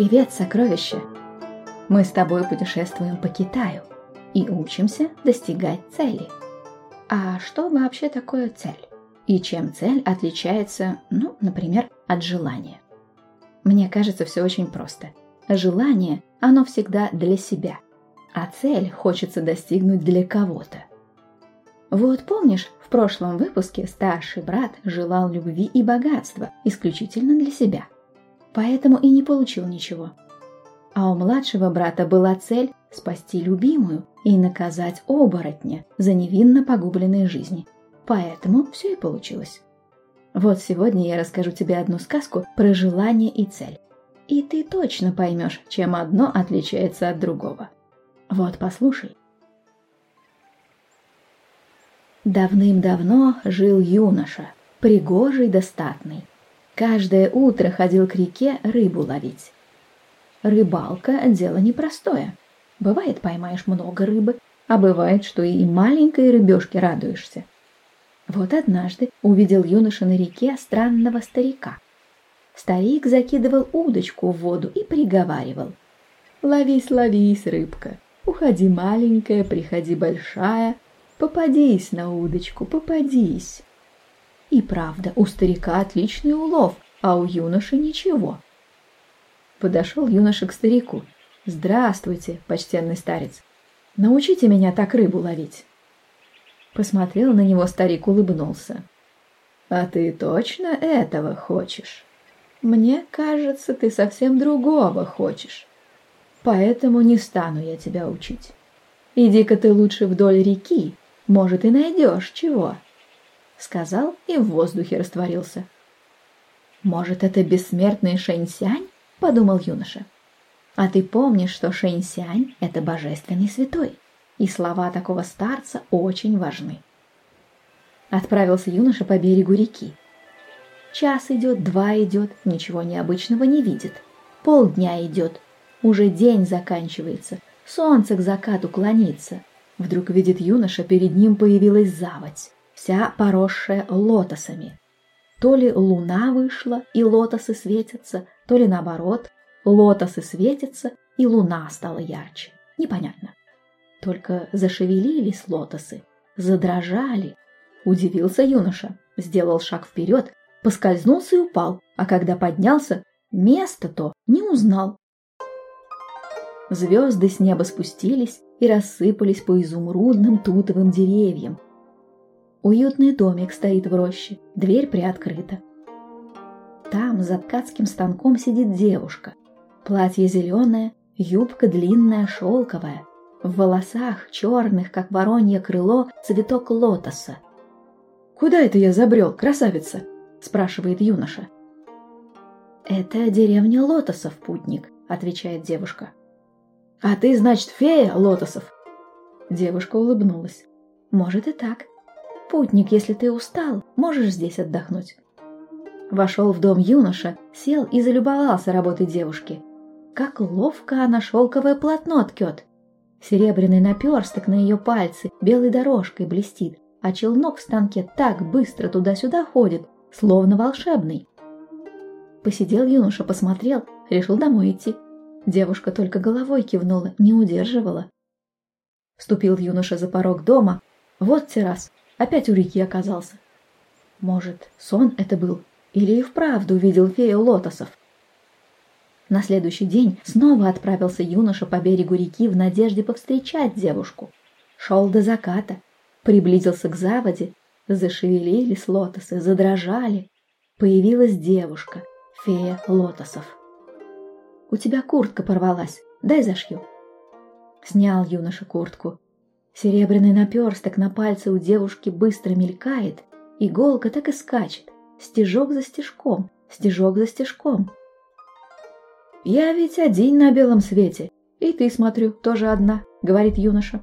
Привет, сокровище! Мы с тобой путешествуем по Китаю и учимся достигать цели. А что вообще такое цель? И чем цель отличается, ну, например, от желания? Мне кажется, все очень просто. Желание, оно всегда для себя, а цель хочется достигнуть для кого-то. Вот помнишь, в прошлом выпуске старший брат желал любви и богатства исключительно для себя. Поэтому и не получил ничего. А у младшего брата была цель спасти любимую и наказать оборотня за невинно погубленные жизни. Поэтому все и получилось. Вот сегодня я расскажу тебе одну сказку про желание и цель. И ты точно поймешь, чем одно отличается от другого. Вот послушай. Давным-давно жил юноша, пригожий достатный. Каждое утро ходил к реке рыбу ловить. Рыбалка – дело непростое. Бывает, поймаешь много рыбы, а бывает, что и маленькой рыбешке радуешься. Вот однажды увидел юноша на реке странного старика. Старик закидывал удочку в воду и приговаривал. «Ловись, ловись, рыбка, уходи маленькая, приходи большая, Попадись на удочку, попадись. И правда, у старика отличный улов, а у юноши ничего. Подошел юноша к старику. «Здравствуйте, почтенный старец. Научите меня так рыбу ловить». Посмотрел на него старик, улыбнулся. «А ты точно этого хочешь? Мне кажется, ты совсем другого хочешь. Поэтому не стану я тебя учить. Иди-ка ты лучше вдоль реки, может, и найдешь чего?» Сказал и в воздухе растворился. «Может, это бессмертный Шэньсянь?» — подумал юноша. «А ты помнишь, что Шэньсянь — это божественный святой, и слова такого старца очень важны». Отправился юноша по берегу реки. Час идет, два идет, ничего необычного не видит. Полдня идет, уже день заканчивается, солнце к закату клонится, Вдруг видит юноша, перед ним появилась заводь, вся поросшая лотосами. То ли луна вышла, и лотосы светятся, то ли наоборот, лотосы светятся, и луна стала ярче. Непонятно. Только зашевелились лотосы, задрожали. Удивился юноша, сделал шаг вперед, поскользнулся и упал, а когда поднялся, место-то не узнал. Звезды с неба спустились, и рассыпались по изумрудным тутовым деревьям. Уютный домик стоит в роще, дверь приоткрыта. Там за ткацким станком сидит девушка. Платье зеленое, юбка длинная, шелковая. В волосах, черных, как воронье крыло, цветок лотоса. «Куда это я забрел, красавица?» – спрашивает юноша. «Это деревня лотосов, путник», – отвечает девушка. «А ты, значит, фея лотосов?» Девушка улыбнулась. «Может и так. Путник, если ты устал, можешь здесь отдохнуть». Вошел в дом юноша, сел и залюбовался работой девушки. Как ловко она шелковое полотно ткет. Серебряный наперсток на ее пальце белой дорожкой блестит, а челнок в станке так быстро туда-сюда ходит, словно волшебный. Посидел юноша, посмотрел, решил домой идти. Девушка только головой кивнула, не удерживала. Вступил юноша за порог дома. Вот террас, опять у реки оказался. Может, сон это был? Или и вправду увидел фею лотосов? На следующий день снова отправился юноша по берегу реки в надежде повстречать девушку. Шел до заката, приблизился к заводе, зашевелились лотосы, задрожали. Появилась девушка, фея лотосов. У тебя куртка порвалась, дай зашью». Снял юноша куртку. Серебряный наперсток на пальце у девушки быстро мелькает, иголка так и скачет, стежок за стежком, стежок за стежком. «Я ведь один на белом свете, и ты, смотрю, тоже одна», — говорит юноша.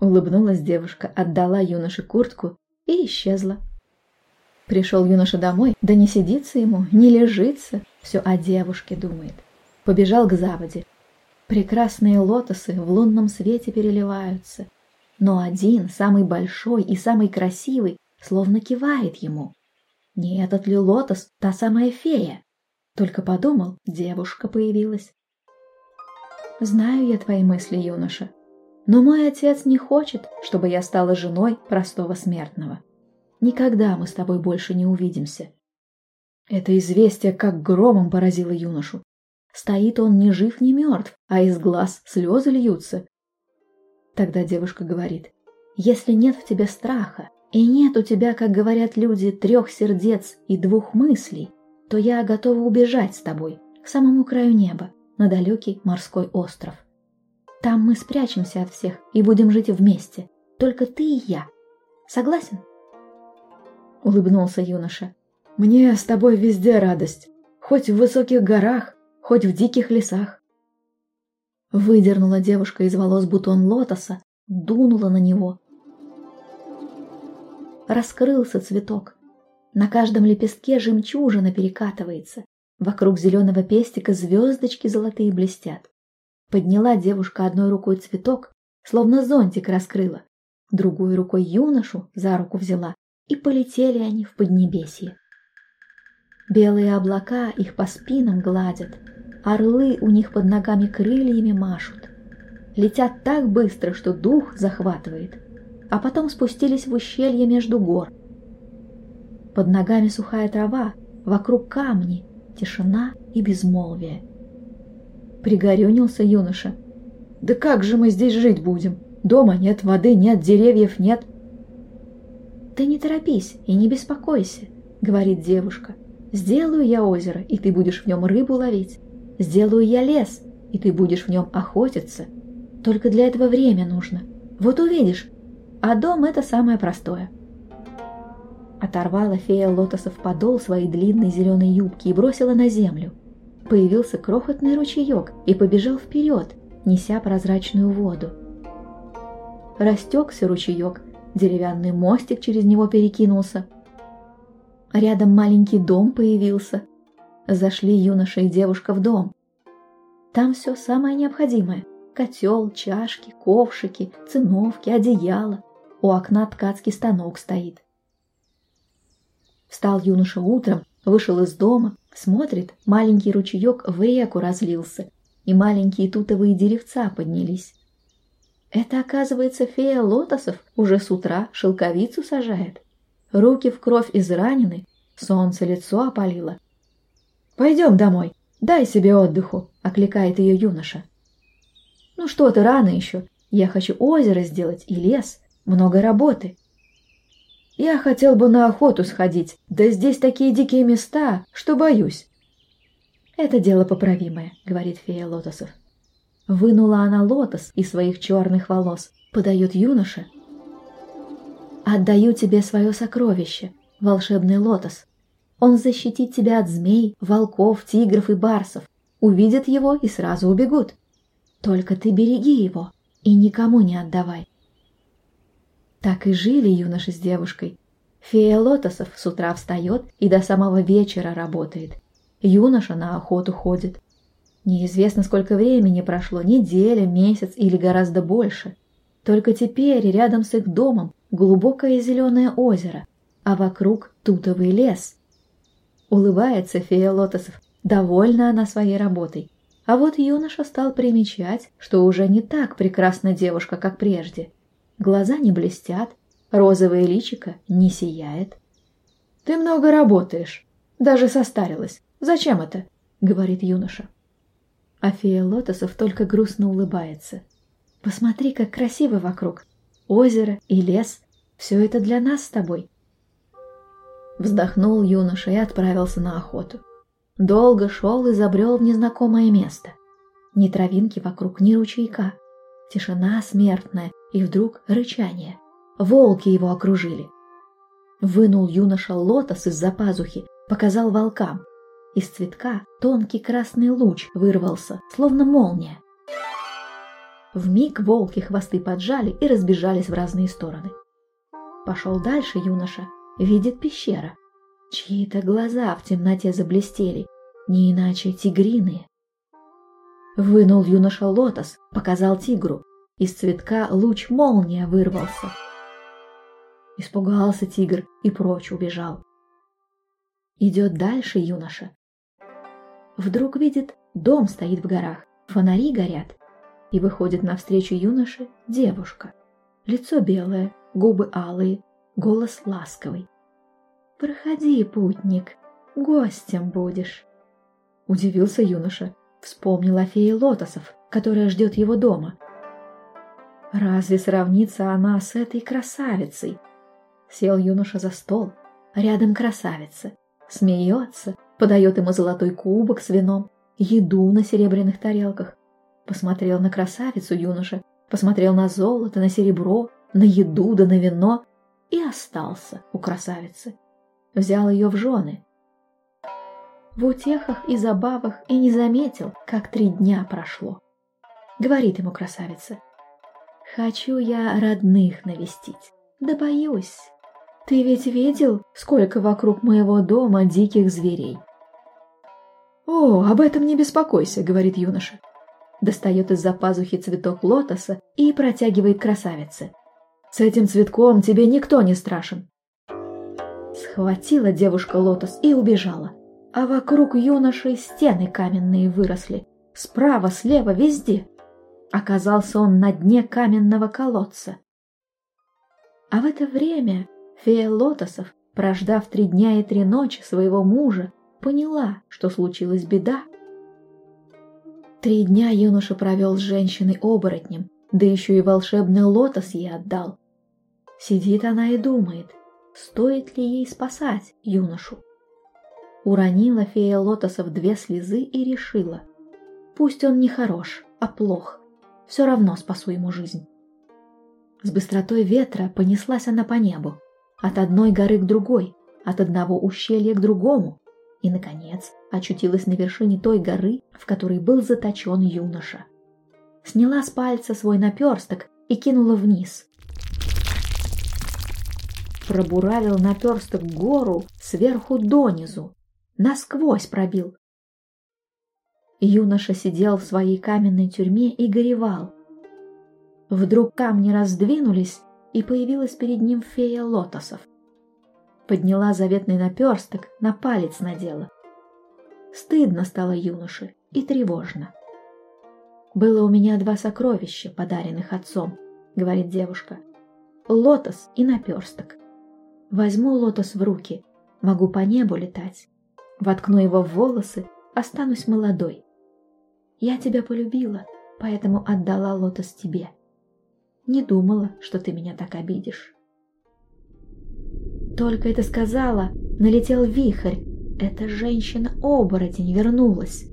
Улыбнулась девушка, отдала юноше куртку и исчезла. Пришел юноша домой, да не сидится ему, не лежится, все о девушке думает побежал к заводе. Прекрасные лотосы в лунном свете переливаются, но один, самый большой и самый красивый, словно кивает ему. Не этот ли лотос та самая фея? Только подумал, девушка появилась. Знаю я твои мысли, юноша, но мой отец не хочет, чтобы я стала женой простого смертного. Никогда мы с тобой больше не увидимся. Это известие как громом поразило юношу. Стоит он ни жив, ни мертв, а из глаз слезы льются. Тогда девушка говорит, если нет в тебе страха, и нет у тебя, как говорят люди, трех сердец и двух мыслей, то я готова убежать с тобой к самому краю неба, на далекий морской остров. Там мы спрячемся от всех и будем жить вместе, только ты и я. Согласен? Улыбнулся юноша. Мне с тобой везде радость, хоть в высоких горах, хоть в диких лесах. Выдернула девушка из волос бутон лотоса, дунула на него. Раскрылся цветок. На каждом лепестке жемчужина перекатывается. Вокруг зеленого пестика звездочки золотые блестят. Подняла девушка одной рукой цветок, словно зонтик раскрыла, другой рукой юношу за руку взяла, и полетели они в Поднебесье. Белые облака их по спинам гладят, орлы у них под ногами крыльями машут. Летят так быстро, что дух захватывает, а потом спустились в ущелье между гор. Под ногами сухая трава, вокруг камни, тишина и безмолвие. Пригорюнился юноша. «Да как же мы здесь жить будем? Дома нет, воды нет, деревьев нет». «Ты не торопись и не беспокойся», — говорит девушка. «Сделаю я озеро, и ты будешь в нем рыбу ловить. Сделаю я лес, и ты будешь в нем охотиться. Только для этого время нужно. Вот увидишь. А дом — это самое простое». Оторвала фея лотосов подол своей длинной зеленой юбки и бросила на землю появился крохотный ручеек и побежал вперед, неся прозрачную воду. Растекся ручеек, деревянный мостик через него перекинулся. Рядом маленький дом появился. Зашли юноша и девушка в дом. Там все самое необходимое. Котел, чашки, ковшики, циновки, одеяло. У окна ткацкий станок стоит. Встал юноша утром, вышел из дома, Смотрит, маленький ручеек в реку разлился, и маленькие тутовые деревца поднялись. Это, оказывается, фея лотосов уже с утра шелковицу сажает. Руки в кровь изранены, солнце лицо опалило. «Пойдем домой, дай себе отдыху», — окликает ее юноша. «Ну что ты, рано еще. Я хочу озеро сделать и лес, много работы. Я хотел бы на охоту сходить, да здесь такие дикие места, что боюсь. Это дело поправимое, говорит фея лотосов. Вынула она лотос из своих черных волос, подает юноше. Отдаю тебе свое сокровище, волшебный лотос. Он защитит тебя от змей, волков, тигров и барсов. Увидят его и сразу убегут. Только ты береги его и никому не отдавай. Так и жили юноша с девушкой. Фея лотосов с утра встает и до самого вечера работает. Юноша на охоту ходит. Неизвестно, сколько времени прошло, неделя, месяц или гораздо больше. Только теперь рядом с их домом глубокое зеленое озеро, а вокруг тутовый лес. Улыбается фея лотосов, довольна она своей работой. А вот юноша стал примечать, что уже не так прекрасна девушка, как прежде – Глаза не блестят, розовое личико не сияет. «Ты много работаешь, даже состарилась. Зачем это?» — говорит юноша. А фея лотосов только грустно улыбается. «Посмотри, как красиво вокруг. Озеро и лес. Все это для нас с тобой». Вздохнул юноша и отправился на охоту. Долго шел и забрел в незнакомое место. Ни травинки вокруг, ни ручейка. Тишина смертная и вдруг рычание. Волки его окружили. Вынул юноша лотос из-за пазухи, показал волкам. Из цветка тонкий красный луч вырвался, словно молния. В миг волки хвосты поджали и разбежались в разные стороны. Пошел дальше юноша, видит пещера. Чьи-то глаза в темноте заблестели, не иначе тигриные. Вынул юноша лотос, показал тигру. Из цветка луч молния вырвался. Испугался тигр и прочь убежал. Идет дальше юноша. вдруг видит, дом стоит в горах, фонари горят, и выходит навстречу юноше девушка. Лицо белое, губы алые, голос ласковый. «Проходи, путник, гостем будешь». Удивился юноша, вспомнил о фее лотосов, которая ждет его дома. Разве сравнится она с этой красавицей? Сел юноша за стол, рядом красавица, смеется, подает ему золотой кубок с вином, еду на серебряных тарелках. Посмотрел на красавицу юноша, посмотрел на золото, на серебро, на еду да на вино и остался у красавицы. Взял ее в жены. В утехах и забавах и не заметил, как три дня прошло. Говорит ему красавица, «Хочу я родных навестить, да боюсь. Ты ведь видел, сколько вокруг моего дома диких зверей?» «О, об этом не беспокойся», — говорит юноша. Достает из-за пазухи цветок лотоса и протягивает красавице. «С этим цветком тебе никто не страшен». Схватила девушка лотос и убежала. А вокруг юноши стены каменные выросли. Справа, слева, везде. Оказался он на дне каменного колодца. А в это время фея лотосов, прождав три дня и три ночи своего мужа, поняла, что случилась беда. Три дня юноша провел с женщиной-оборотнем, да еще и волшебный лотос ей отдал. Сидит она и думает, стоит ли ей спасать юношу. Уронила фея лотосов две слезы и решила, пусть он не хорош, а плох, все равно спасу ему жизнь. С быстротой ветра понеслась она по небу, от одной горы к другой, от одного ущелья к другому, и, наконец, очутилась на вершине той горы, в которой был заточен юноша. Сняла с пальца свой наперсток и кинула вниз. Пробуравил наперсток гору сверху донизу, насквозь пробил, Юноша сидел в своей каменной тюрьме и горевал. Вдруг камни раздвинулись, и появилась перед ним фея лотосов. Подняла заветный наперсток, на палец надела. Стыдно стало юноше и тревожно. «Было у меня два сокровища, подаренных отцом», — говорит девушка. «Лотос и наперсток. Возьму лотос в руки, могу по небу летать. Воткну его в волосы, останусь молодой. Я тебя полюбила, поэтому отдала лотос тебе. Не думала, что ты меня так обидишь. Только это сказала, налетел вихрь. Эта женщина-оборотень вернулась.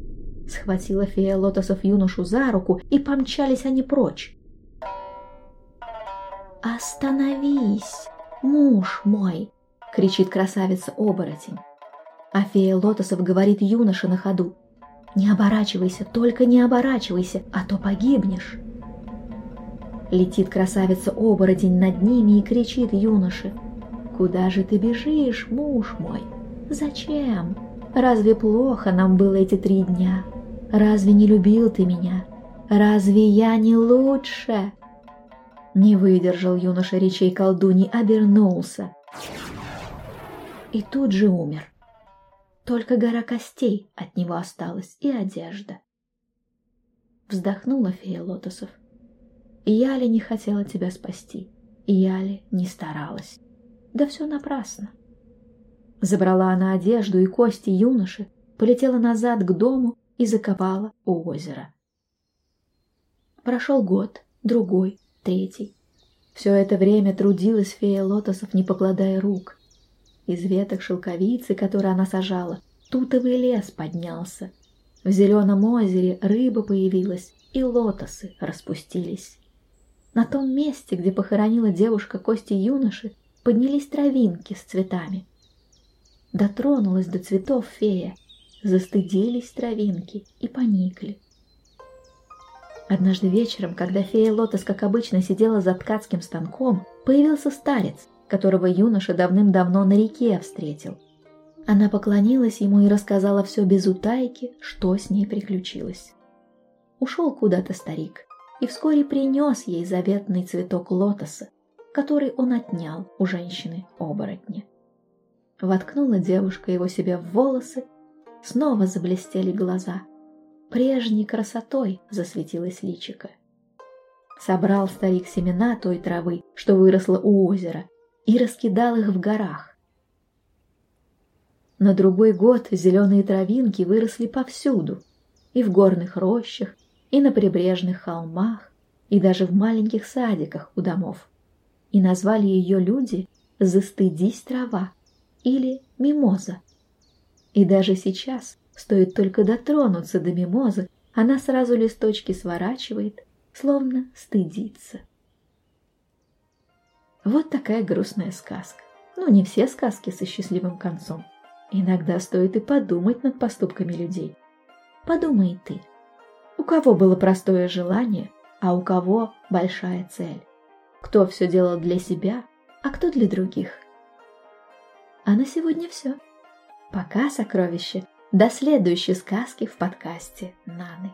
Схватила фея лотосов юношу за руку, и помчались они прочь. «Остановись, муж мой!» — кричит красавица-оборотень. А фея лотосов говорит юноше на ходу. Не оборачивайся, только не оборачивайся, а то погибнешь. Летит красавица-оборотень над ними и кричит юноше. «Куда же ты бежишь, муж мой? Зачем? Разве плохо нам было эти три дня? Разве не любил ты меня? Разве я не лучше?» Не выдержал юноша речей колдуни, обернулся. И тут же умер. Только гора костей от него осталась и одежда. Вздохнула фея лотосов. Я ли не хотела тебя спасти, я ли не старалась. Да все напрасно. Забрала она одежду и кости юноши, полетела назад к дому и закопала у озера. Прошел год, другой, третий. Все это время трудилась фея лотосов, не покладая рук. Из веток шелковицы, которые она сажала, тутовый лес поднялся. В зеленом озере рыба появилась, и лотосы распустились. На том месте, где похоронила девушка кости юноши, поднялись травинки с цветами. Дотронулась до цветов фея, застыдились травинки и поникли. Однажды вечером, когда фея Лотос, как обычно, сидела за ткацким станком, появился старец, которого юноша давным-давно на реке встретил. Она поклонилась ему и рассказала все без утайки, что с ней приключилось. Ушел куда-то старик и вскоре принес ей заветный цветок лотоса, который он отнял у женщины-оборотня. Воткнула девушка его себе в волосы снова заблестели глаза. Прежней красотой засветилось личико. Собрал старик семена той травы, что выросла у озера, и раскидал их в горах. На другой год зеленые травинки выросли повсюду, и в горных рощах, и на прибрежных холмах, и даже в маленьких садиках у домов. И назвали ее люди «Застыдись трава» или «Мимоза». И даже сейчас, стоит только дотронуться до мимозы, она сразу листочки сворачивает, словно стыдится. Вот такая грустная сказка. Ну, не все сказки со счастливым концом. Иногда стоит и подумать над поступками людей. Подумай ты. У кого было простое желание, а у кого большая цель? Кто все делал для себя, а кто для других? А на сегодня все. Пока, сокровище. До следующей сказки в подкасте Наны.